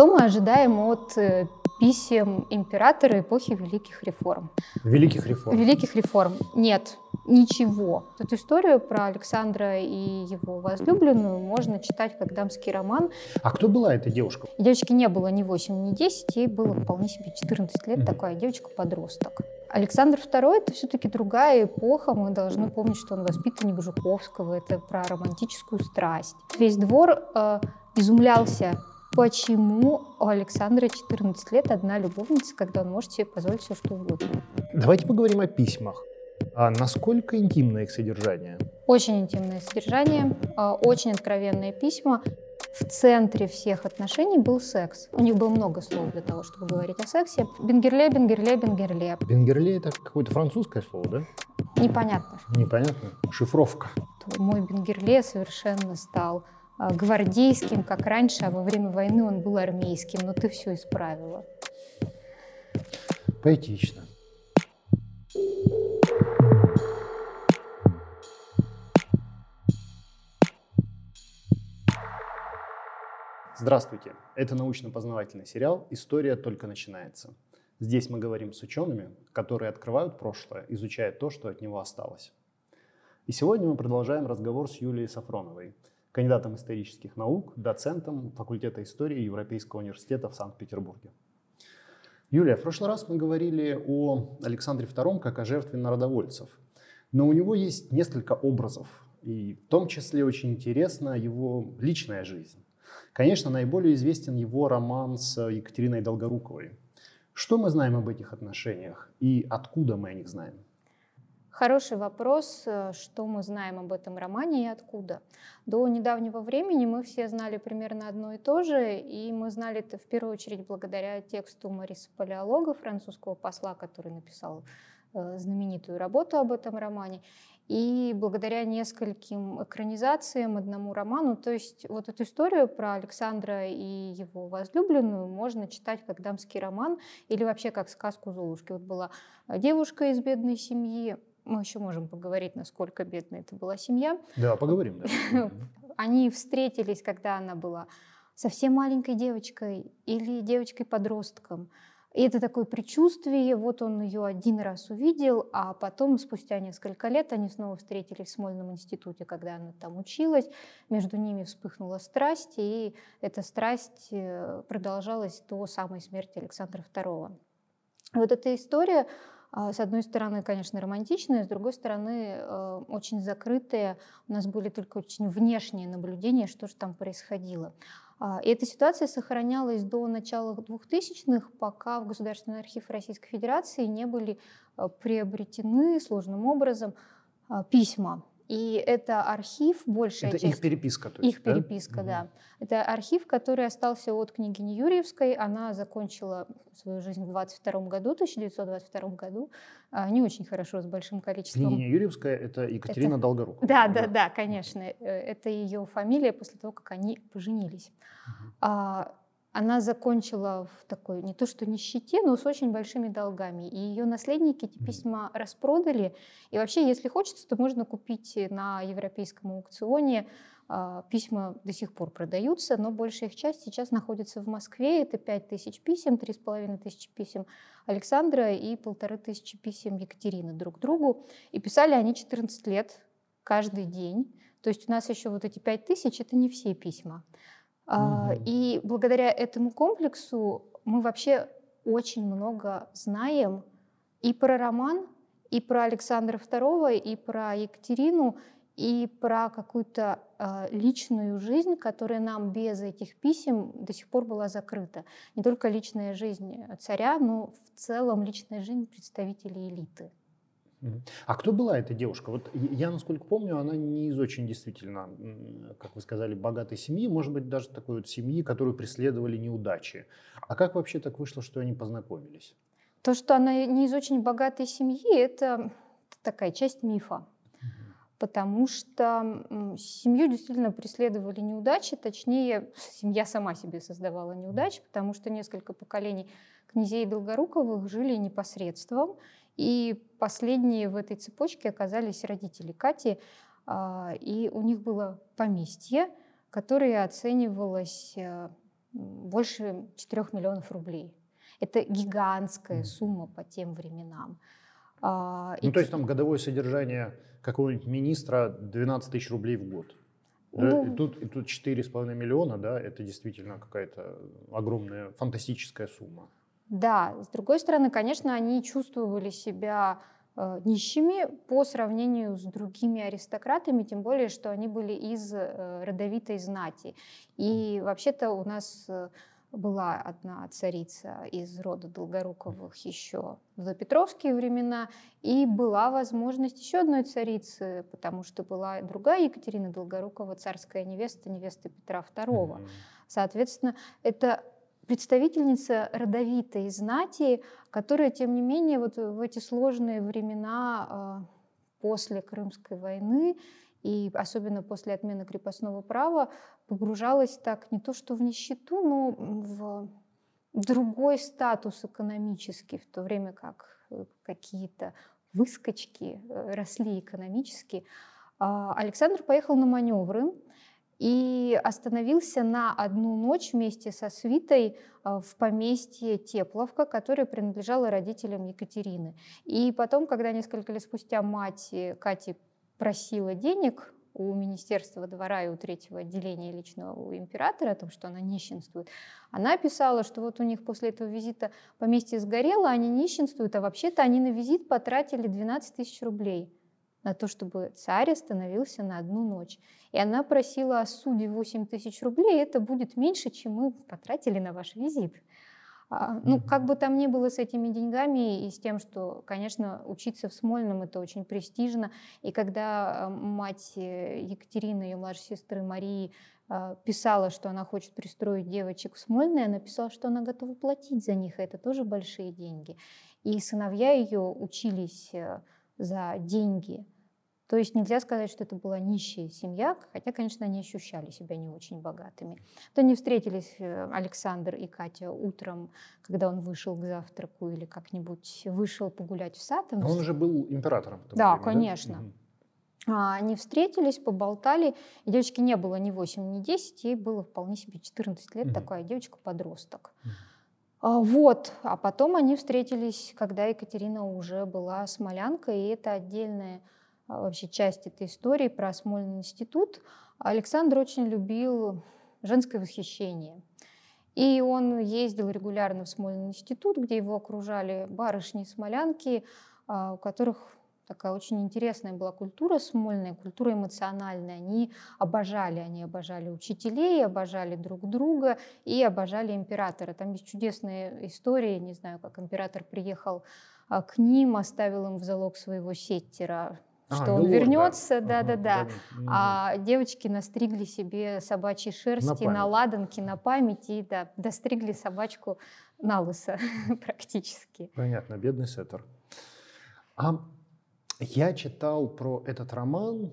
Что мы ожидаем от э, писем императора эпохи Великих реформ? Великих реформ. Великих реформ. Нет, ничего. Эту историю про Александра и его возлюбленную можно читать как дамский роман. А кто была эта девушка? Девочке не было ни 8, ни 10, ей было вполне себе 14 лет, mm-hmm. такая девочка-подросток. Александр II это все-таки другая эпоха. Мы должны помнить, что он воспитанник Жуковского. Это про романтическую страсть. Весь двор э, изумлялся, почему у Александра 14 лет одна любовница, когда он может себе позволить все, что угодно. Давайте поговорим о письмах. А насколько интимное их содержание? Очень интимное содержание, э, очень откровенные письма в центре всех отношений был секс. У них было много слов для того, чтобы говорить о сексе. Бенгерле, бенгерле, бенгерле. Бенгерле это какое-то французское слово, да? Непонятно. Непонятно. Шифровка. Мой бенгерле совершенно стал а, гвардейским, как раньше, а во время войны он был армейским. Но ты все исправила. Поэтично. Здравствуйте! Это научно-познавательный сериал «История только начинается». Здесь мы говорим с учеными, которые открывают прошлое, изучая то, что от него осталось. И сегодня мы продолжаем разговор с Юлией Сафроновой, кандидатом исторических наук, доцентом факультета истории Европейского университета в Санкт-Петербурге. Юлия, в прошлый раз мы говорили о Александре II как о жертве народовольцев, но у него есть несколько образов, и в том числе очень интересна его личная жизнь. Конечно, наиболее известен его роман с Екатериной Долгоруковой. Что мы знаем об этих отношениях и откуда мы о них знаем? Хороший вопрос, что мы знаем об этом романе и откуда. До недавнего времени мы все знали примерно одно и то же, и мы знали это в первую очередь благодаря тексту Мариса Палеолога, французского посла, который написал э, знаменитую работу об этом романе и благодаря нескольким экранизациям, одному роману. То есть вот эту историю про Александра и его возлюбленную можно читать как дамский роман или вообще как сказку Золушки. Вот была девушка из бедной семьи, мы еще можем поговорить, насколько бедная это была семья. Да, поговорим. Да. Они встретились, когда она была совсем маленькой девочкой или девочкой-подростком. И это такое предчувствие, вот он ее один раз увидел, а потом, спустя несколько лет, они снова встретились в Смольном институте, когда она там училась, между ними вспыхнула страсть, и эта страсть э, продолжалась до самой смерти Александра II. Вот эта история, с одной стороны, конечно, романтичная, с другой стороны, э, очень закрытая. У нас были только очень внешние наблюдения, что же там происходило. А, и эта ситуация сохранялась до начала 2000-х, пока в Государственный архив Российской Федерации не были а, приобретены сложным образом а, письма и это архив, большая это часть... их переписка, то есть, Их да? переписка, да. Угу. Это архив, который остался от княгини Юрьевской. Она закончила свою жизнь в 22 году, 1922 году. А, не очень хорошо, с большим количеством... Княгиня Юрьевская — это Екатерина это... Долгорукова. Да, да, да, да, конечно. Э, это ее фамилия после того, как они поженились. Угу. Она закончила в такой, не то что нищете, но с очень большими долгами. И ее наследники эти письма распродали. И вообще, если хочется, то можно купить на европейском аукционе. А, письма до сих пор продаются, но большая их часть сейчас находится в Москве. Это 5 тысяч писем, 3,5 тысячи писем Александра и полторы тысячи писем Екатерины друг другу. И писали они 14 лет каждый день. То есть у нас еще вот эти 5 тысяч — это не все письма. Угу. И благодаря этому комплексу мы вообще очень много знаем и про роман, и про Александра II, и про Екатерину, и про какую-то э, личную жизнь, которая нам без этих писем до сих пор была закрыта. Не только личная жизнь царя, но в целом личная жизнь представителей элиты. А кто была эта девушка? Вот я, насколько помню, она не из очень действительно, как вы сказали, богатой семьи, может быть, даже такой вот семьи, которую преследовали неудачи. А как вообще так вышло, что они познакомились? То, что она не из очень богатой семьи, это такая часть мифа. Потому что семью действительно преследовали неудачи, точнее, семья сама себе создавала неудачи, потому что несколько поколений князей Долгоруковых жили непосредством, и последние в этой цепочке оказались родители Кати, а, и у них было поместье, которое оценивалось э, больше 4 миллионов рублей. Это гигантская сумма по тем временам. А, ну, и... то есть там годовое содержание какого-нибудь министра 12 тысяч рублей в год. Ну, и тут, и тут 4,5 миллиона, да, это действительно какая-то огромная фантастическая сумма. Да, с другой стороны, конечно, они чувствовали себя э, нищими по сравнению с другими аристократами, тем более, что они были из э, родовитой знати. И вообще-то у нас э, была одна царица из рода Долгоруковых еще в Петровские времена, и была возможность еще одной царицы, потому что была другая Екатерина Долгорукова, царская невеста, невеста Петра II. Mm-hmm. Соответственно, это представительница родовитой знати, которая, тем не менее, вот в эти сложные времена а, после Крымской войны и особенно после отмены крепостного права погружалась так не то что в нищету, но в другой статус экономический, в то время как э, какие-то выскочки э, росли экономически. А Александр поехал на маневры и остановился на одну ночь вместе со свитой а, в поместье Тепловка, которое принадлежало родителям Екатерины. И потом, когда несколько лет спустя мать Кати просила денег у Министерства двора и у третьего отделения личного у императора о том, что она нищенствует, она писала, что вот у них после этого визита поместье сгорело, они нищенствуют, а вообще-то они на визит потратили 12 тысяч рублей на то, чтобы царь остановился на одну ночь. И она просила о суде 8 тысяч рублей, это будет меньше, чем мы потратили на ваш визит. А, ну, как бы там ни было с этими деньгами и с тем, что, конечно, учиться в Смольном это очень престижно. И когда а, мать э, Екатерины, ее младшей сестры Марии, а, писала, что она хочет пристроить девочек в Смольное, она писала, что она готова платить за них, это тоже большие деньги. И сыновья ее учились э, за деньги – то есть нельзя сказать, что это была нищая семья, хотя, конечно, они ощущали себя не очень богатыми. То они встретились, э, Александр и Катя, утром, когда он вышел к завтраку или как-нибудь вышел погулять в сад. Но он же был императором. Да, время, конечно. Да? Они встретились, поболтали. И девочке не было ни 8, ни 10, ей было вполне себе 14 лет, угу. такая девочка-подросток. Угу. Вот, а потом они встретились, когда Екатерина уже была смолянкой, и это отдельная а, вообще часть этой истории про Смольный институт. Александр очень любил женское восхищение. И он ездил регулярно в Смольный институт, где его окружали барышни-смолянки, а, у которых такая очень интересная была культура смольная, культура эмоциональная. Они обожали, они обожали учителей, обожали друг друга и обожали императора. Там есть чудесные истории, не знаю, как император приехал а, к ним, оставил им в залог своего сеттера что а, он вернется, да-да-да. А девочки настригли себе собачьей шерсти на, на ладанки, на память и да, достригли собачку на лысо практически. Понятно, бедный сеттер. А я читал про этот роман,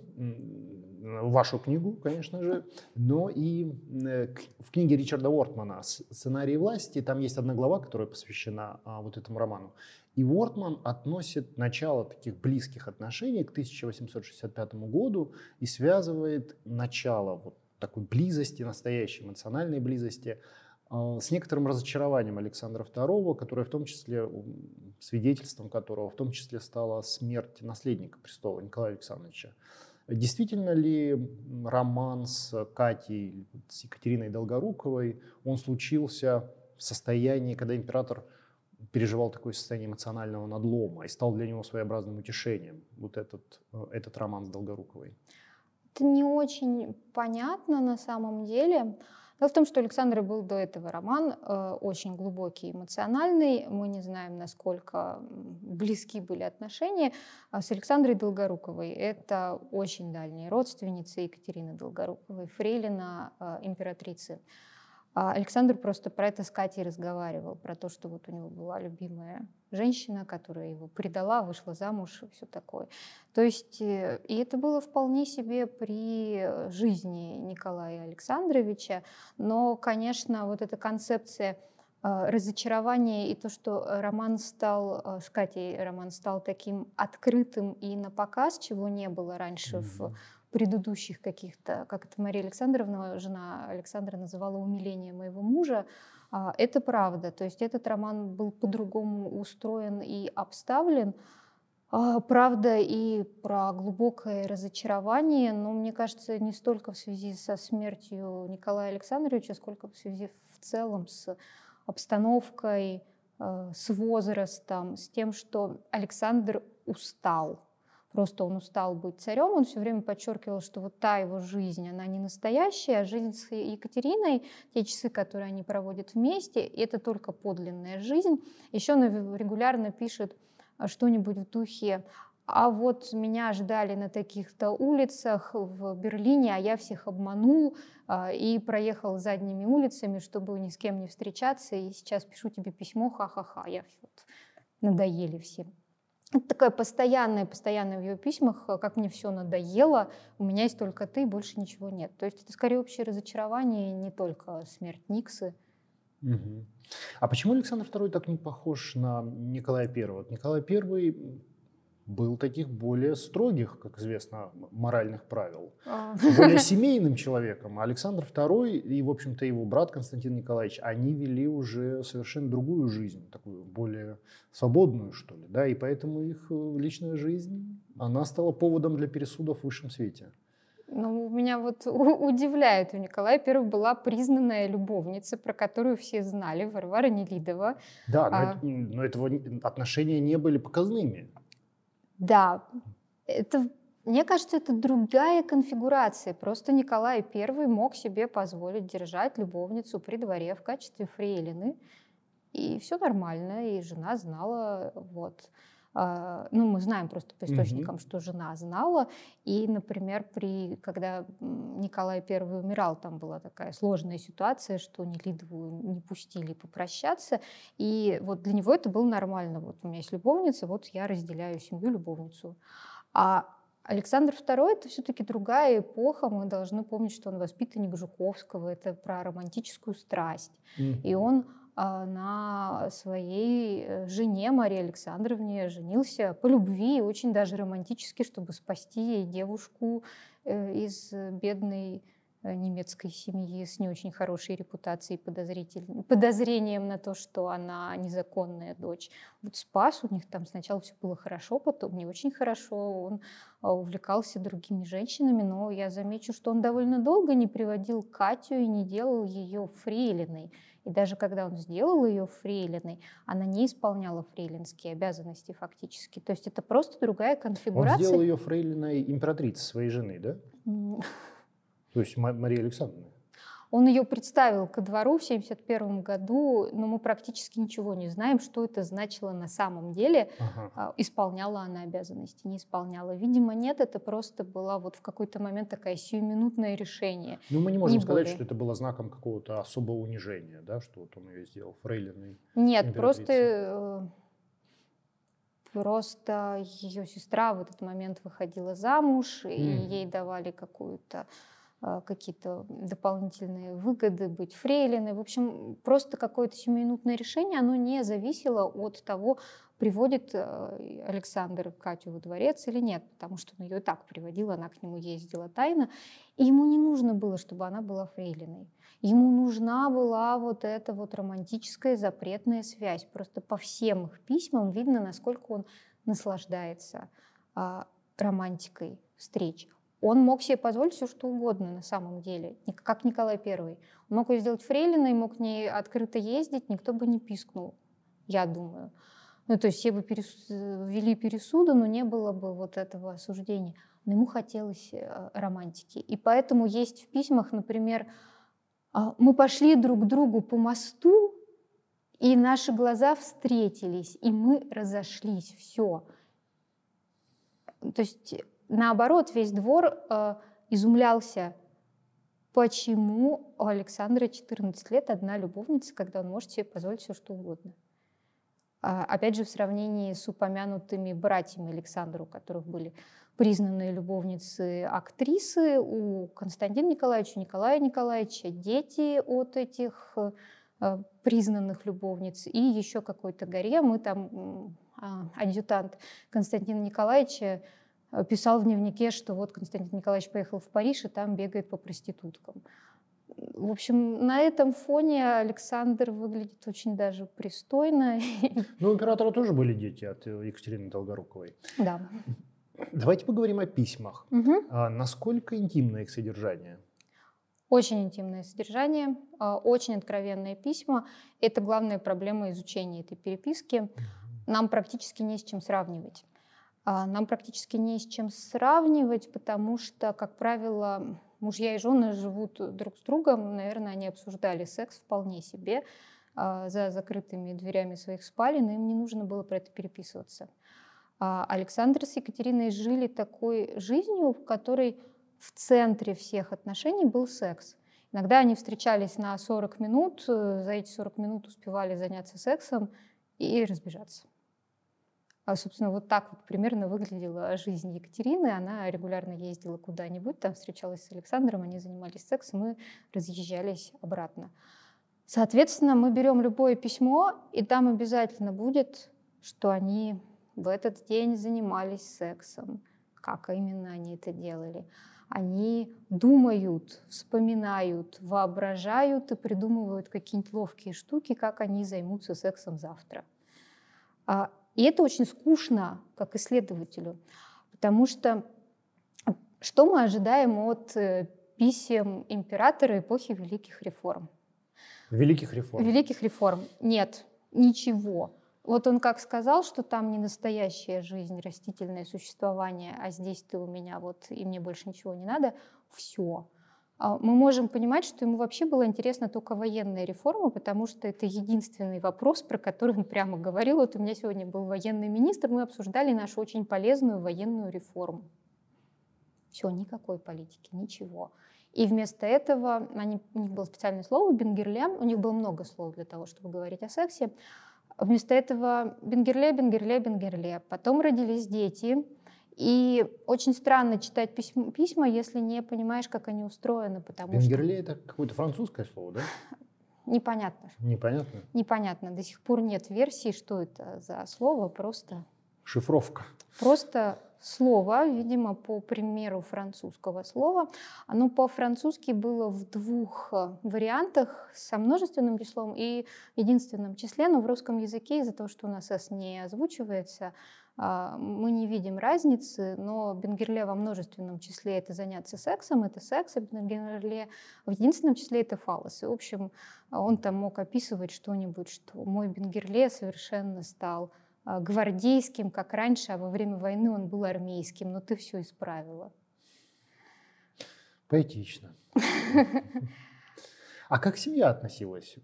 вашу книгу, конечно же, но и э, в книге Ричарда Уортмана «Сценарий власти» там есть одна глава, которая посвящена а, вот этому роману. И Уортман относит начало таких близких отношений к 1865 году и связывает начало вот такой близости, настоящей эмоциональной близости, а, с некоторым разочарованием Александра II, которое в том числе, свидетельством которого в том числе стала смерть наследника престола Николая Александровича. Действительно ли роман с Катей, с Екатериной Долгоруковой, он случился в состоянии, когда император переживал такое состояние эмоционального надлома и стал для него своеобразным утешением, вот этот, э, этот роман с Долгоруковой? Это не очень понятно на самом деле. Дело в том, что Александр был до этого роман э, очень глубокий, эмоциональный. Мы не знаем, насколько близки были отношения а с Александрой Долгоруковой. Это очень дальние родственницы Екатерины Долгоруковой, фрейлина э, императрицы. А Александр просто про это с Катей разговаривал, про то, что вот у него была любимая женщина, которая его предала, вышла замуж и все такое. То есть, э, и это было вполне себе при жизни Николая Александровича, но, конечно, вот эта концепция а, разочарование и то, что роман стал, с Катей роман стал таким открытым и на показ, чего не было раньше mm-hmm. в предыдущих каких-то, как это Мария Александровна, жена Александра, называла умиление моего мужа. А, это правда. То есть этот роман был по-другому устроен и обставлен. А, правда и про глубокое разочарование, но мне кажется, не столько в связи со смертью Николая Александровича, сколько в связи в целом с обстановкой, э, с возрастом, с тем, что Александр устал. Просто он устал быть царем, он все время подчеркивал, что вот та его жизнь, она не настоящая, а жизнь с Екатериной, те часы, которые они проводят вместе, это только подлинная жизнь. Еще он регулярно пишет что-нибудь в духе а вот меня ждали на таких-то улицах в Берлине, а я всех обманул а, и проехал задними улицами, чтобы ни с кем не встречаться. И сейчас пишу тебе письмо, ха-ха-ха, я вот надоели всем. Это такая постоянная, постоянная в ее письмах, как мне все надоело, у меня есть только ты, больше ничего нет. То есть это скорее общее разочарование, не только смерть Никсы. Угу. А почему Александр II так не похож на Николая I? Николай I был таких более строгих, как известно, моральных правил. А. Более семейным человеком. А Александр II и, в общем-то, его брат Константин Николаевич, они вели уже совершенно другую жизнь, такую более свободную, что ли. Да? И поэтому их э, личная жизнь, она стала поводом для пересудов в высшем свете. Ну, меня вот удивляет, у Николая I была признанная любовница, про которую все знали, Варвара Нелидова. Да, но, а... это, но этого отношения не были показными. Да, это, мне кажется, это другая конфигурация. Просто Николай I мог себе позволить держать любовницу при дворе в качестве фрейлины. И все нормально, и жена знала, вот. А, ну, мы знаем просто по источникам, угу. что жена знала. И, например, при, когда Николай I умирал, там была такая сложная ситуация, что Нелидову не пустили попрощаться. И вот для него это было нормально. Вот у меня есть любовница, вот я разделяю семью любовницу. А Александр II это все-таки другая эпоха. Мы должны помнить, что он воспитанник Жуковского. Это про романтическую страсть. Mm-hmm. И он на своей э, жене Марии Александровне женился по любви, очень даже романтически, чтобы спасти девушку э, из бедной э, немецкой семьи с не очень хорошей репутацией, подозрением на то, что она незаконная дочь. Вот спас, у них там сначала все было хорошо, потом не очень хорошо, он а, увлекался другими женщинами, но я замечу, что он довольно долго не приводил Катю и не делал ее фрейлиной. И даже когда он сделал ее фрейлиной, она не исполняла фрейлинские обязанности фактически. То есть это просто другая конфигурация. Он сделал ее фрейлиной императрицы своей жены, да? То есть Мария Александровна. Он ее представил ко двору в 1971 году, но мы практически ничего не знаем, что это значило на самом деле. Ага. А, исполняла она обязанности, не исполняла. Видимо, нет, это просто было вот в какой-то момент такое сиюминутное решение. Ну, мы не можем не сказать, более. что это было знаком какого-то особого унижения, да, что вот он ее сделал фрейлиной. Нет, просто э, просто ее сестра в этот момент выходила замуж, mm. и ей давали какую-то какие-то дополнительные выгоды, быть фрейлиной. В общем, просто какое-то семиминутное решение, оно не зависело от того, приводит э, Александр Катю во дворец или нет, потому что он ее и так приводил, она к нему ездила тайно. И ему не нужно было, чтобы она была фрейлиной. Ему нужна была вот эта вот романтическая запретная связь. Просто по всем их письмам видно, насколько он наслаждается а, романтикой встреч. Он мог себе позволить все, что угодно на самом деле, как Николай Первый. Он мог ее сделать фрейлиной, мог не открыто ездить, никто бы не пискнул, я думаю. Ну, то есть все бы перес... ввели пересуды, но не было бы вот этого осуждения. Но ему хотелось э, романтики. И поэтому есть в письмах, например, «А, мы пошли друг к другу по мосту, и наши глаза встретились, и мы разошлись. Все. То есть наоборот, весь двор э, изумлялся, почему у Александра 14 лет одна любовница, когда он может себе позволить все, что угодно. А, опять же, в сравнении с упомянутыми братьями Александра, у которых были признанные любовницы актрисы, у Константина Николаевича, Николая Николаевича дети от этих э, признанных любовниц и еще какой-то горе. Мы там, а, адъютант Константина Николаевича э, писал в дневнике, что вот Константин Николаевич поехал в Париж и там бегает по проституткам. В общем, на этом фоне Александр выглядит очень даже пристойно. Ну, у императора тоже были дети от Екатерины Долгоруковой. Да. Давайте поговорим о письмах. Угу. А насколько интимно их содержание? Очень интимное содержание, а, очень откровенные письма. Это главная проблема изучения этой переписки. Нам практически не с чем сравнивать. А, нам практически не с чем сравнивать, потому что, как правило, мужья и жены живут друг с другом. Наверное, они обсуждали секс вполне себе а, за закрытыми дверями своих спален, им не нужно было про это переписываться. Александр с Екатериной жили такой жизнью, в которой в центре всех отношений был секс. Иногда они встречались на 40 минут, э, за эти 40 минут успевали заняться сексом и разбежаться. А, собственно, вот так вот примерно выглядела жизнь Екатерины. Она регулярно ездила куда-нибудь, там встречалась с Александром, они занимались сексом и разъезжались обратно. Соответственно, мы берем любое письмо, и там обязательно будет, что они в этот день занимались сексом, как именно они это делали они думают, вспоминают, воображают и придумывают какие-нибудь ловкие штуки, как они займутся сексом завтра. И это очень скучно, как исследователю, потому что что мы ожидаем от э, писем императора эпохи Великих реформ? Великих реформ. Великих реформ. Нет, ничего. Вот он как сказал, что там не настоящая жизнь, растительное существование, а здесь ты у меня вот, и мне больше ничего не надо, все. А мы можем понимать, что ему вообще было интересно только военная реформа, потому что это единственный вопрос, про который он прямо говорил. Вот у меня сегодня был военный министр, мы обсуждали нашу очень полезную военную реформу. Все, никакой политики, ничего. И вместо этого, они, у них было специальное слово «бенгерлем», у них было много слов для того, чтобы говорить о сексе, Вместо этого Бенгерле, Бенгерле, Бенгерле. Потом родились дети. И очень странно читать письма, письма, если не понимаешь, как они устроены. Потому Бенгерле что... это какое-то французское слово, да? Непонятно. Непонятно? Непонятно. До сих пор нет версии, что это за слово, просто... Шифровка. Просто слово, видимо, по примеру французского слова. Оно по-французски было в двух э, вариантах со множественным числом и единственном числе, но в русском языке из-за того, что у нас «с» не озвучивается, мы не видим разницы, но Бенгерле во множественном числе это заняться сексом, это секс, а Бенгерле в единственном числе это фалос. И, в общем, он там мог описывать что-нибудь, что мой Бенгерле совершенно стал а, гвардейским, как раньше, а во время войны он был армейским, но ты все исправила. Поэтично. А как семья относилась?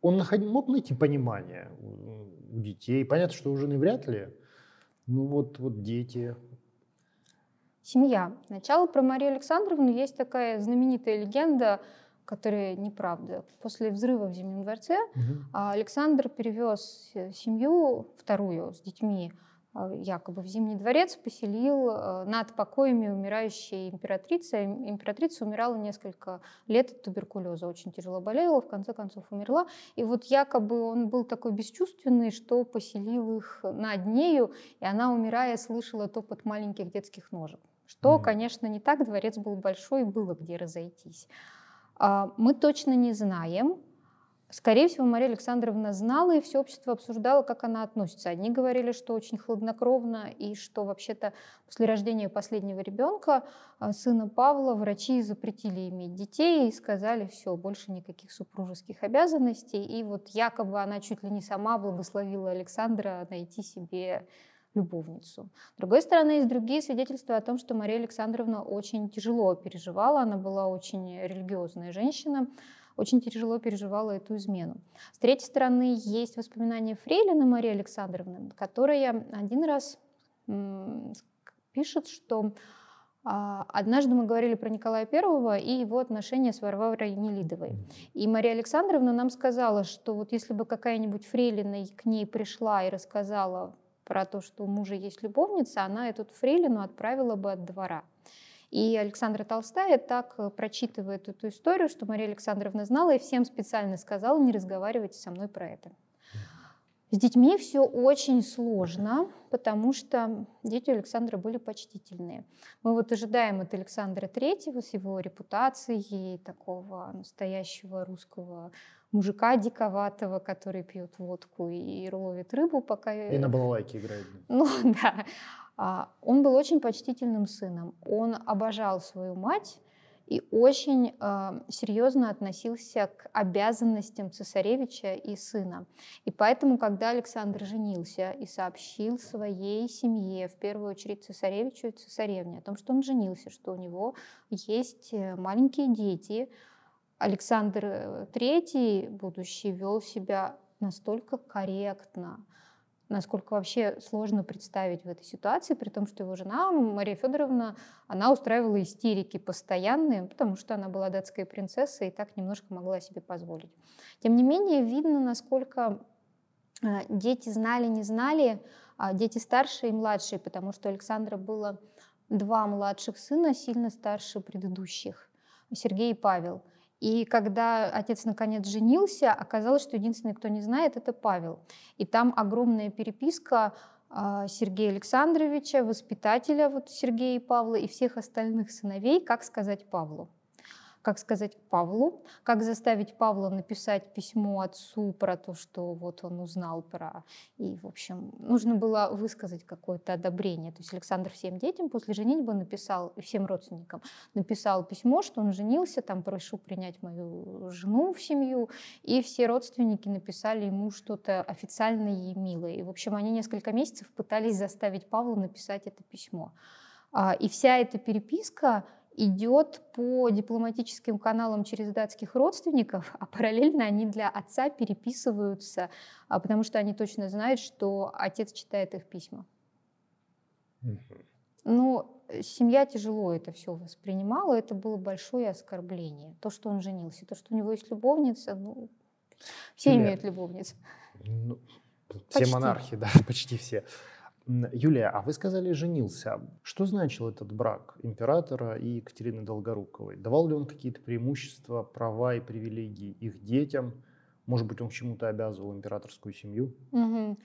Он мог найти понимание у детей? Понятно, что у жены вряд ли. Ну вот, вот дети. Семья. Начало про Марию Александровну есть такая знаменитая легенда – которые неправда. После взрыва в Зимнем дворце угу. Александр перевез семью, вторую, с детьми, якобы в Зимний дворец, поселил а, над покоями умирающей императрицы. Императрица умирала несколько лет от туберкулеза, очень тяжело болела, в конце концов умерла. И вот якобы он был такой бесчувственный, что поселил их над нею, и она, умирая, слышала топот маленьких детских ножек. Что, конечно, не так, дворец был большой, было где разойтись. А, мы точно не знаем. Скорее всего, Мария Александровна знала, и все общество обсуждало, как она относится. Одни говорили, что очень хладнокровно, и что вообще-то после рождения последнего ребенка, а, сына Павла, врачи запретили иметь детей и сказали, все, больше никаких супружеских обязанностей. И вот якобы она чуть ли не сама благословила Александра найти себе любовницу. С другой стороны, есть другие свидетельства о том, что Мария Александровна очень тяжело переживала, она была очень религиозная женщина, очень тяжело переживала эту измену. С третьей стороны, есть воспоминания Фрейлина Марии Александровны, которая один раз пишет, что а, Однажды мы говорили про Николая Первого и его отношения с Варварой Нелидовой. И Мария Александровна нам сказала, что вот если бы какая-нибудь фрейлина к ней пришла и рассказала про то, что у мужа есть любовница, она эту фрейлину отправила бы от двора. И Александра Толстая так э, прочитывает эту историю, что Мария Александровна знала и всем специально сказала, не разговаривайте со мной про это. С детьми все очень сложно, потому что дети Александра были почтительные. Мы вот ожидаем от Александра Третьего с его репутацией такого настоящего русского мужика диковатого, который пьет водку и ловит рыбу, пока... И на балалайке играет. Ну да. А, он был очень почтительным сыном. Он обожал свою мать, и очень э, серьезно относился к обязанностям цесаревича и сына. И поэтому, когда Александр женился и сообщил своей семье, в первую очередь цесаревичу и цесаревне, о том, что он женился, что у него есть э, маленькие дети, Александр III, будущий, вел себя настолько корректно, насколько вообще сложно представить в этой ситуации, при том, что его жена Мария Федоровна, она устраивала истерики постоянные, потому что она была датская принцесса и так немножко могла себе позволить. Тем не менее, видно, насколько а, дети знали, не знали, а дети старшие и младшие, потому что у Александра было два младших сына, сильно старше предыдущих, Сергей и Павел – и когда отец наконец женился, оказалось, что единственный, кто не знает, это Павел. И там огромная переписка а, Сергея Александровича, воспитателя вот Сергея и Павла и всех остальных сыновей, как сказать Павлу как сказать Павлу, как заставить Павла написать письмо отцу про то, что вот он узнал про... И, в общем, нужно было высказать какое-то одобрение. То есть Александр всем детям после женитьбы написал, всем родственникам, написал письмо, что он женился, там прошу принять мою жену в семью, и все родственники написали ему что-то официальное и милое. И, в общем, они несколько месяцев пытались заставить Павла написать это письмо. А, и вся эта переписка идет по дипломатическим каналам через датских родственников, а параллельно они для отца переписываются, а, потому что они точно знают, что отец читает их письма. Ну, семья тяжело это все воспринимала, это было большое оскорбление. То, что он женился, то, что у него есть любовница, ну, все Юлия, имеют любовниц. Ну, все почти. монархи, да, почти все. Юлия, а вы сказали женился. Что значил этот брак императора и Екатерины Долгоруковой? Давал ли он какие-то преимущества, права и привилегии их детям? Может быть, он к чему-то обязывал императорскую семью? Угу.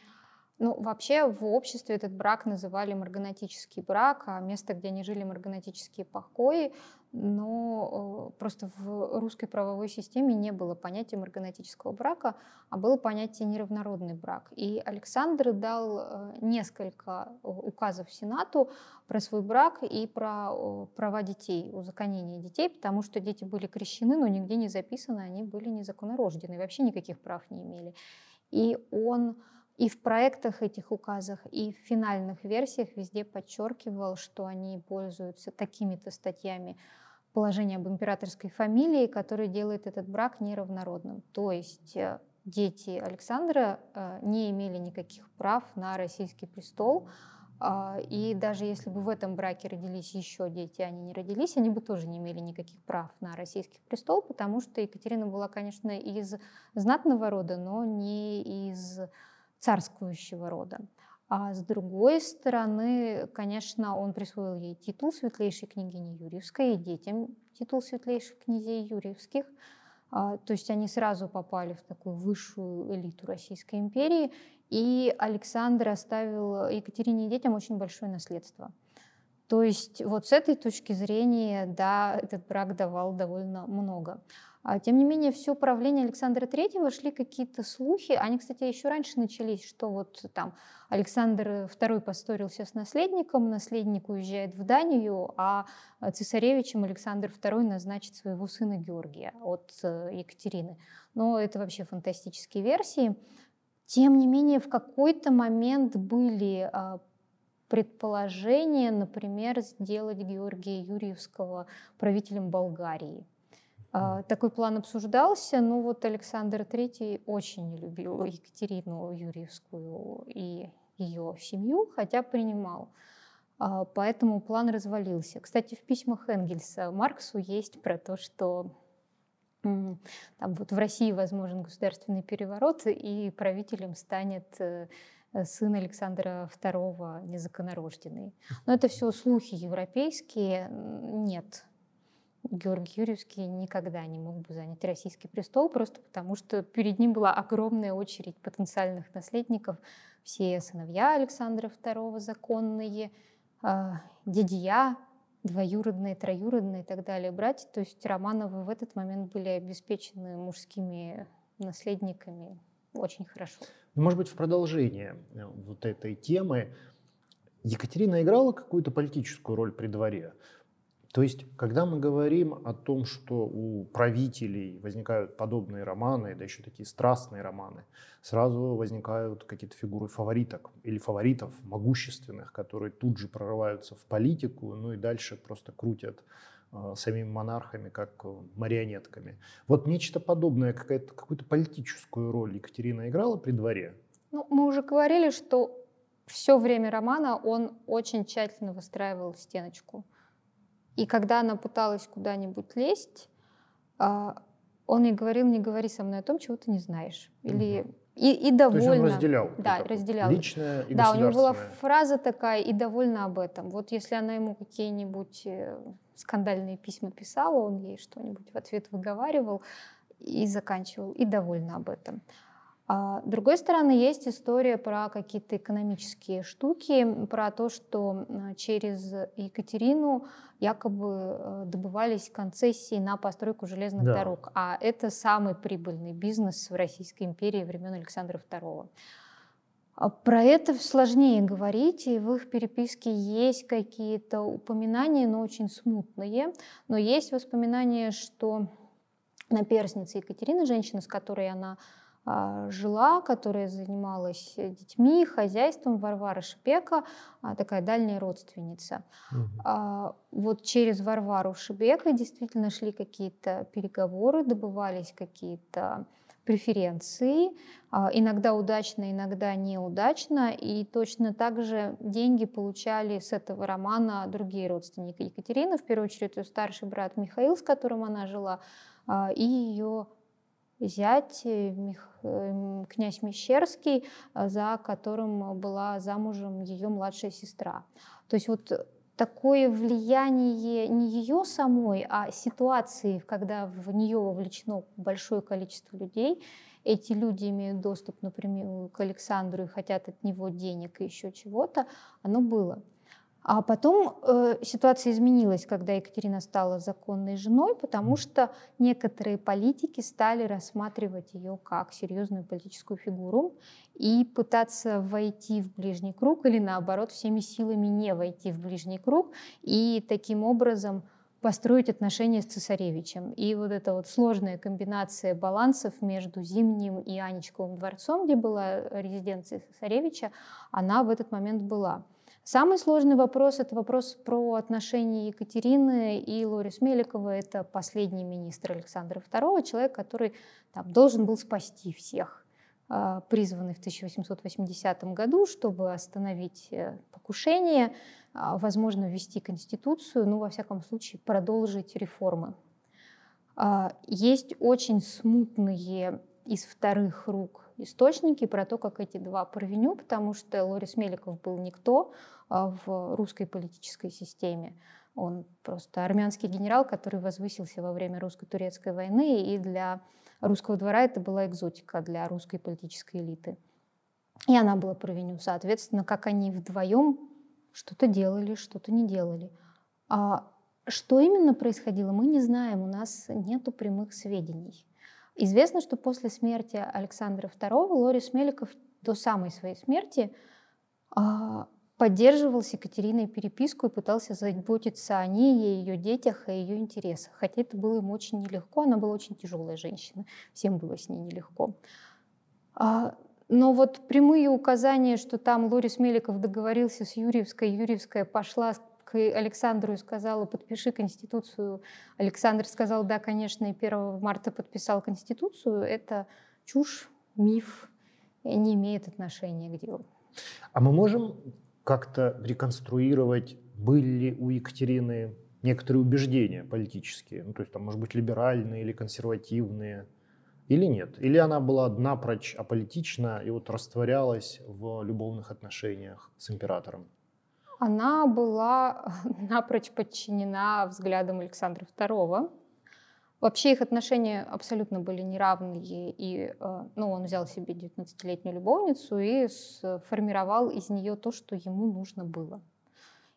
Ну, вообще в обществе этот брак называли марганатический брак, а место, где они жили, марганатические покои. Но э, просто в русской правовой системе не было понятия марганатического брака, а было понятие неравнородный брак. И Александр дал э, несколько указов Сенату про свой брак и про права детей, узаконение детей, потому что дети были крещены, но нигде не записаны, они были незаконнорождены, вообще никаких прав не имели. И он и в проектах этих указах, и в финальных версиях везде подчеркивал, что они пользуются такими-то статьями положения об императорской фамилии, которые делают этот брак неравнородным. То есть э, дети Александра э, не имели никаких прав на российский престол, а, и даже если бы в этом браке родились еще дети, они не родились, они бы тоже не имели никаких прав на российский престол, потому что Екатерина была, конечно, из знатного рода, но не из царствующего рода. А с другой стороны, конечно, он присвоил ей титул светлейшей княгини Юрьевской и детям титул светлейших князей Юрьевских. А, то есть они сразу попали в такую высшую элиту Российской империи. И Александр оставил Екатерине и детям очень большое наследство. То есть вот с этой точки зрения, да, этот брак давал довольно много. А, тем не менее, все правление Александра III шли какие-то слухи. Они, кстати, еще раньше начались, что вот там Александр II поссорился с наследником, наследник уезжает в Данию, а цесаревичем Александр II назначит своего сына Георгия от э, Екатерины. Но это вообще фантастические версии. Тем не менее, в какой-то момент были а, предположения, например, сделать Георгия Юрьевского правителем Болгарии. А, такой план обсуждался, но вот Александр III очень не любил Екатерину Юрьевскую и ее семью, хотя принимал. А, поэтому план развалился. Кстати, в письмах Энгельса Марксу есть про то, что там вот в России возможен государственный переворот, и правителем станет э, сын Александра II незаконнорожденный. Но это все слухи европейские. Нет, Георгий Юрьевский никогда не мог бы занять российский престол, просто потому что перед ним была огромная очередь потенциальных наследников. Все сыновья Александра II законные, а, дядья, двоюродные, троюродные и так далее братья. То есть Романовы в этот момент были обеспечены мужскими наследниками очень хорошо. Может быть, в продолжение э, вот этой темы Екатерина играла какую-то политическую роль при дворе? То есть, когда мы говорим о том, что у правителей возникают подобные романы, да еще такие страстные романы, сразу возникают какие-то фигуры фавориток или фаворитов могущественных, которые тут же прорываются в политику, ну и дальше просто крутят э, самими монархами как э, марионетками. Вот нечто подобное, какая-то, какую-то политическую роль Екатерина играла при дворе? Ну, мы уже говорили, что все время романа он очень тщательно выстраивал стеночку. И когда она пыталась куда-нибудь лезть, а, он ей говорил, не говори со мной о том, чего ты не знаешь. Или угу. и, и довольно. То есть он разделял. Да, разделял. Личное и Да, у него была фраза такая, и довольна об этом. Вот если она ему какие-нибудь э, скандальные письма писала, он ей что-нибудь в ответ выговаривал и заканчивал, и довольна об этом. А с другой стороны, есть история про какие-то экономические штуки, про то, что через Екатерину якобы э, добывались концессии на постройку железных да. дорог. А это самый прибыльный бизнес в Российской империи времен Александра II. А про это сложнее говорить, и в их переписке есть какие-то упоминания, но очень смутные. Но есть воспоминания, что наперсница Екатерины, женщина, с которой она а, жила, которая занималась детьми, хозяйством, Варвара Шипека, а, такая дальняя родственница. Угу. Вот через Варвару Шипека действительно шли какие-то переговоры, добывались какие-то преференции, иногда удачно, иногда неудачно, и точно так же деньги получали с этого романа другие родственники Екатерины, в первую очередь ее старший брат Михаил, с которым она жила, и ее зять э, эм, князь Мещерский, э, за которым была замужем ее младшая сестра. То есть вот такое влияние не ее самой, а ситуации, когда в нее вовлечено большое количество людей, эти люди имеют доступ, например, к Александру и хотят от него денег и еще чего-то, оно было. А потом э, ситуация изменилась, когда Екатерина стала законной женой, потому что некоторые политики стали рассматривать ее как серьезную политическую фигуру и пытаться войти в ближний круг или наоборот всеми силами не войти в ближний круг и таким образом построить отношения с цесаревичем. И вот эта вот сложная комбинация балансов между Зимним и Анечковым дворцом, где была резиденция цесаревича, она в этот момент была. Самый сложный вопрос – это вопрос про отношения Екатерины и Лорис Меликова. Это последний министр Александра II, человек, который там, должен был спасти всех, а, призванный в 1880 году, чтобы остановить э, покушение, а, возможно, ввести конституцию, ну, во всяком случае, продолжить реформы. А, есть очень смутные из вторых рук источники про то, как эти два провиню, потому что Лорис Меликов был никто а, в русской политической системе. Он просто армянский генерал, который возвысился во время русско-турецкой войны, и для русского двора это была экзотика для русской политической элиты. И она была провиню. Соответственно, как они вдвоем что-то делали, что-то не делали. А что именно происходило, мы не знаем, у нас нет прямых сведений. Известно, что после смерти Александра II Лорис Меликов до самой своей смерти а, поддерживал с Екатериной переписку и пытался заботиться о ней, ее детях, о ее интересах. Хотя это было ему очень нелегко, она была очень тяжелая женщина, всем было с ней нелегко. А, но вот прямые указания, что там Лорис Меликов договорился с Юрьевской, Юрьевская пошла к Александру и сказала, подпиши Конституцию. Александр сказал, да, конечно, и 1 марта подписал Конституцию. Это чушь, миф, не имеет отношения к делу. А мы можем как-то реконструировать, были ли у Екатерины некоторые убеждения политические, ну, то есть там, может быть, либеральные или консервативные, или нет? Или она была напрочь аполитична и вот растворялась в любовных отношениях с императором? Она была напрочь подчинена взглядам Александра II. Вообще их отношения абсолютно были неравные, и э, ну, он взял себе 19-летнюю любовницу и сформировал из нее то, что ему нужно было.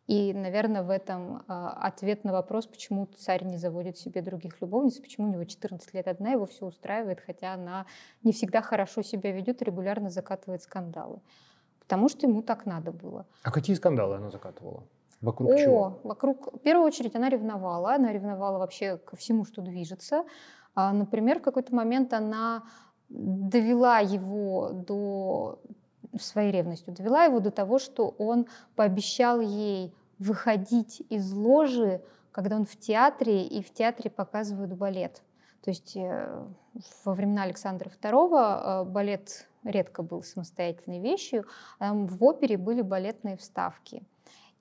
И, наверное, в этом э, ответ на вопрос, почему царь не заводит себе других любовниц, почему у него 14 лет одна, его все устраивает, хотя она не всегда хорошо себя ведет регулярно закатывает скандалы. Потому что ему так надо было. А какие скандалы она закатывала? Вокруг О, чего? Вокруг, в первую очередь, она ревновала. Она ревновала вообще ко всему, что движется. А, например, в какой-то момент она довела его до своей ревностью, довела его до того, что он пообещал ей выходить из ложи, когда он в театре, и в театре показывают балет. То есть э, во времена Александра II э, балет редко был самостоятельной вещью, в опере были балетные вставки.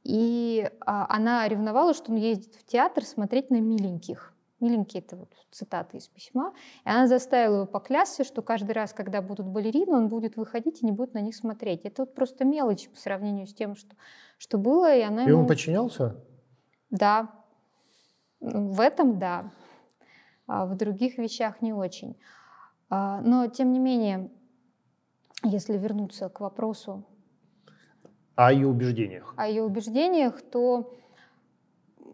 И а, она ревновала, что он ездит в театр смотреть на миленьких. Миленькие — это вот цитаты из письма. И она заставила его поклясться, что каждый раз, когда будут балерины, он будет выходить и не будет на них смотреть. Это вот просто мелочь по сравнению с тем, что, что было. И, она и ему... он подчинялся? Да. В этом — да. А в других вещах не очень. А, но, тем не менее, если вернуться к вопросу о ее убеждениях. О ее убеждениях, то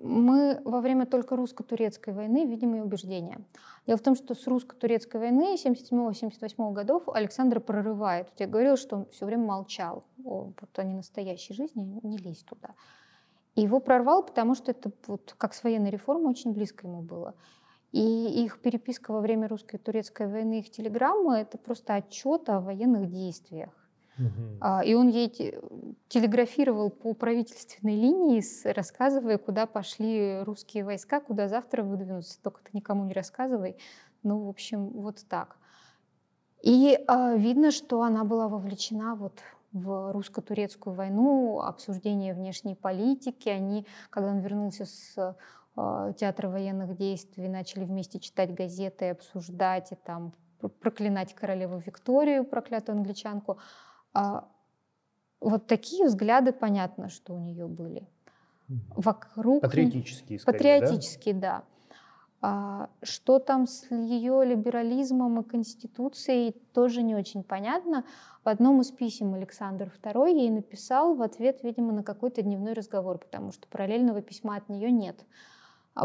мы во время только русско-турецкой войны видим ее убеждения. Дело в том, что с русско-турецкой войны 77-78 годов Александр прорывает. Я говорила, что он все время молчал о, вот о ненастоящей жизни, не лезь туда. И его прорвал, потому что это вот как с военной реформой очень близко ему было. И их переписка во время русско-турецкой войны, их телеграммы — это просто отчет о военных действиях. Угу. И он ей телеграфировал по правительственной линии, рассказывая, куда пошли русские войска, куда завтра выдвинутся. Только ты никому не рассказывай. Ну, в общем, вот так. И а, видно, что она была вовлечена вот в русско-турецкую войну, обсуждение внешней политики. Они, когда он вернулся с театра военных действий, начали вместе читать газеты, обсуждать и там проклинать королеву Викторию, проклятую англичанку. А, вот такие взгляды, понятно, что у нее были. Вокруг... Патриотические, скорее, Патриотические, да. да. А, что там с ее либерализмом и конституцией, тоже не очень понятно. В одном из писем Александр II ей написал в ответ, видимо, на какой-то дневной разговор, потому что параллельного письма от нее нет. А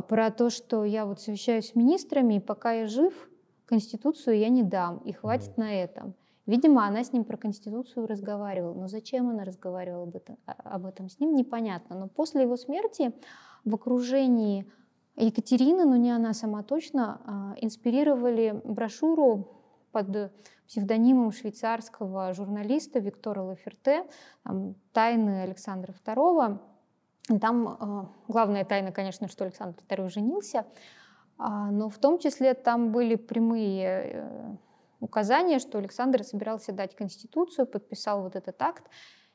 про то, что я вот совещаюсь с министрами, и пока я жив, Конституцию я не дам, и хватит на этом. Видимо, она с ним про Конституцию разговаривала. Но зачем она разговаривала об этом, а, об этом с ним, непонятно. Но после его смерти в окружении Екатерины, но не она сама точно, а, инспирировали брошюру под псевдонимом швейцарского журналиста Виктора Лаферте «Тайны Александра II». Там а, главная тайна, конечно, что Александр II женился, но в том числе там были прямые э, указание, что Александр собирался дать Конституцию, подписал вот этот акт.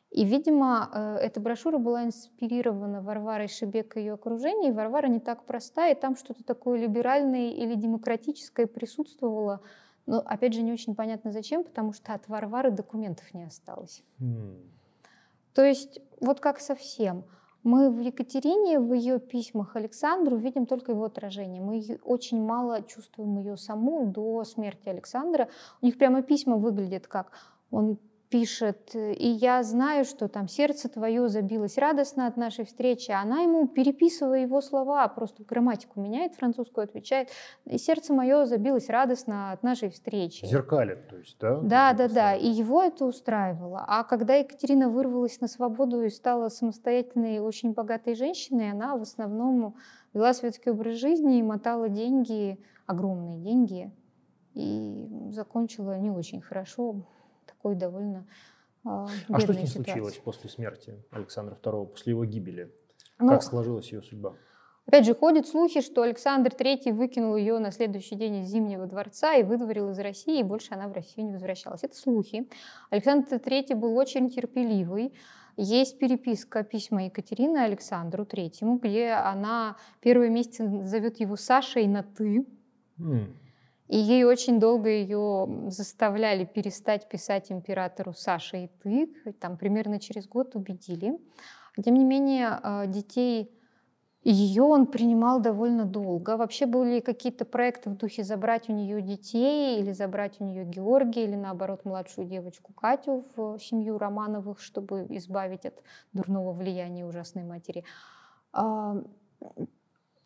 И, видимо, э, эта брошюра была инспирирована Варварой Шебек и ее окружением. Варвара не так проста, и там что-то такое либеральное или демократическое присутствовало. Но, опять же, не очень понятно зачем, потому что от Варвары документов не осталось. Mm. То есть, вот как совсем. Мы в Екатерине, в ее письмах Александру видим только его отражение. Мы очень мало чувствуем ее саму до смерти Александра. У них прямо письма выглядят как он пишет, и я знаю, что там сердце твое забилось радостно от нашей встречи. Она ему, переписывая его слова, просто грамматику меняет, французскую отвечает, и сердце мое забилось радостно от нашей встречи. Зеркалит, то есть, да? Да, да, да, и его это устраивало. А когда Екатерина вырвалась на свободу и стала самостоятельной, очень богатой женщиной, она в основном вела светский образ жизни и мотала деньги, огромные деньги, и закончила не очень хорошо такой довольно а, А что с ней ситуации. случилось после смерти Александра II, после его гибели? Ну, как сложилась ее судьба? Опять же, ходят слухи, что Александр III выкинул ее на следующий день из Зимнего дворца и выдворил из России, и больше она в Россию не возвращалась. Это слухи. Александр III был очень терпеливый. Есть переписка письма Екатерины Александру III, где она первые месяцы зовет его Сашей на «ты». Mm. И ей очень долго ее заставляли перестать писать императору Саша и ты. Там примерно через год убедили. Тем не менее, а, детей ее он принимал довольно долго. Вообще были какие-то проекты в духе забрать у нее детей или забрать у нее Георгия или наоборот младшую девочку Катю в семью Романовых, чтобы избавить от дурного влияния ужасной матери.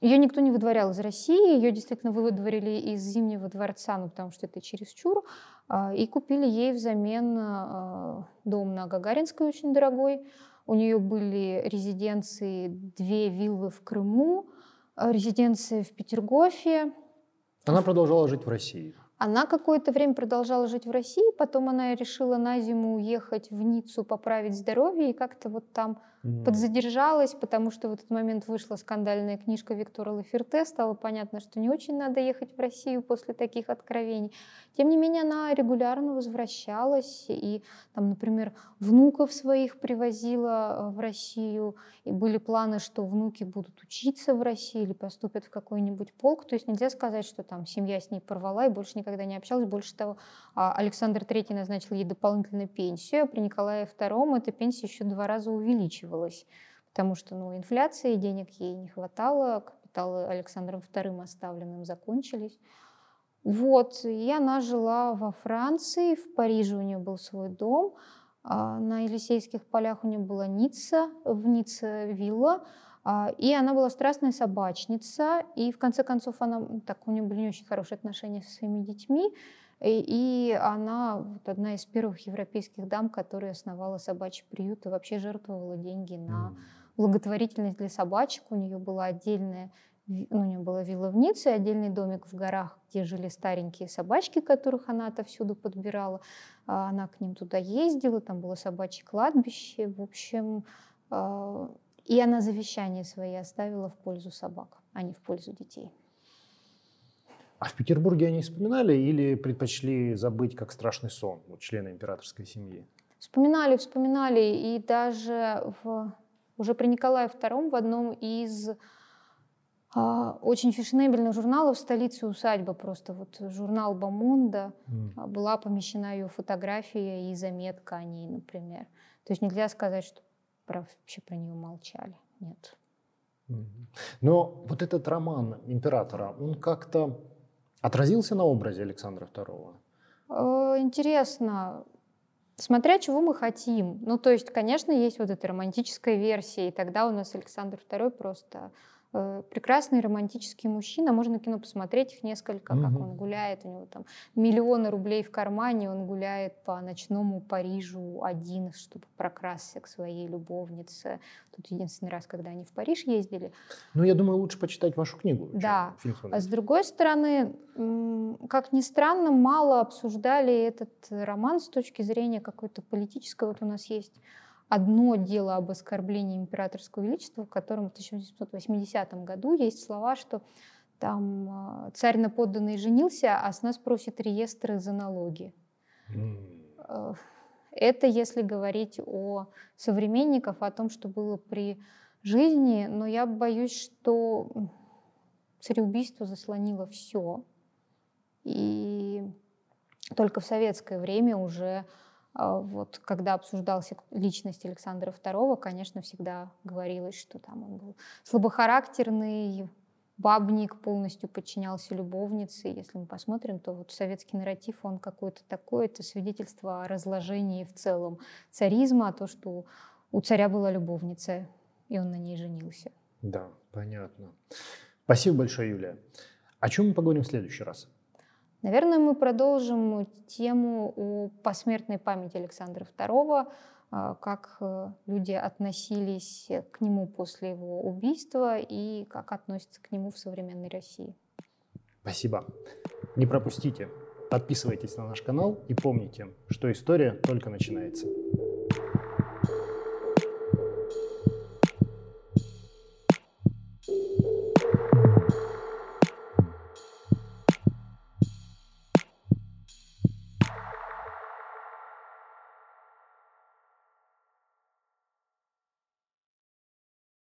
А, ее никто не выдворял из России, ее действительно выдворили из Зимнего дворца, ну, потому что это чересчур, а, и купили ей взамен а, дом на Гагаринской очень дорогой. У нее были резиденции, две виллы в Крыму, резиденция в Петергофе. Она продолжала жить в России. Она какое-то время продолжала жить в России, потом она решила на зиму уехать в Ниццу поправить здоровье и как-то вот там mm. подзадержалась, потому что в этот момент вышла скандальная книжка Виктора Лаферте, стало понятно, что не очень надо ехать в Россию после таких откровений. Тем не менее, она регулярно возвращалась и, там, например, внуков своих привозила э, в Россию, и были планы, что внуки будут учиться в России или поступят в какой-нибудь полк. То есть нельзя сказать, что там семья с ней порвала и больше никогда не общалась. Больше того, а, Александр III назначил ей дополнительную пенсию, а при Николае II эта пенсия еще два раза увеличивалась, потому что ну, инфляция, денег ей не хватало, капиталы Александром II оставленным закончились. Вот, и она жила во Франции, в Париже у нее был свой дом, а на Елисейских полях у нее была Ницца, в Ницце вилла, а, и она была страстная собачница, и в конце концов она, так, у нее были не очень хорошие отношения со своими детьми, и, и она вот одна из первых европейских дам, которая основала собачий приют и вообще жертвовала деньги на благотворительность для собачек. У нее была отдельная ну, у нее была вилла в Ницце, отдельный домик в горах, где жили старенькие собачки, которых она отовсюду подбирала. А, она к ним туда ездила, там было собачье кладбище. В общем, а, и она завещание свои оставила в пользу собак, а не в пользу детей. А в Петербурге они вспоминали или предпочли забыть как страшный сон вот, члены императорской семьи? Вспоминали, вспоминали. И даже в, уже при Николае II в одном из а, очень фешенебельных журналов «Столица усадьба», просто вот журнал «Бамонда», mm. была помещена ее фотография и заметка о ней, например. То есть нельзя сказать, что про, вообще про нее молчали. Нет. Но вот этот роман императора, он как-то отразился на образе Александра II? Э, интересно. Смотря чего мы хотим. Ну, то есть, конечно, есть вот эта романтическая версия, и тогда у нас Александр II просто прекрасный романтический мужчина. Можно кино посмотреть их несколько, угу. как он гуляет. У него там миллионы рублей в кармане, он гуляет по ночному Парижу один, чтобы прокрасться к своей любовнице. Тут единственный раз, когда они в Париж ездили. Ну, я думаю, лучше почитать вашу книгу. Да. А с другой стороны, как ни странно, мало обсуждали этот роман с точки зрения какой-то политической. Вот у нас есть одно дело об оскорблении императорского величества, в котором в 1880 году есть слова, что там а, царь на подданный женился, а с нас просит реестры за налоги. Mm. Это если говорить о современниках, о том, что было при жизни, но я боюсь, что цареубийство заслонило все. И только в советское время уже вот когда обсуждался личность Александра II, конечно, всегда говорилось, что там он был слабохарактерный, бабник, полностью подчинялся любовнице. Если мы посмотрим, то вот советский нарратив, он какой-то такой, это свидетельство о разложении в целом царизма, то, что у царя была любовница, и он на ней женился. Да, понятно. Спасибо большое, Юлия. О чем мы поговорим в следующий раз? Наверное, мы продолжим тему о посмертной памяти Александра II, а, как э, люди относились к нему после его убийства и как относятся к нему в современной России. Спасибо. Не пропустите. Подписывайтесь на наш канал и помните, что история только начинается.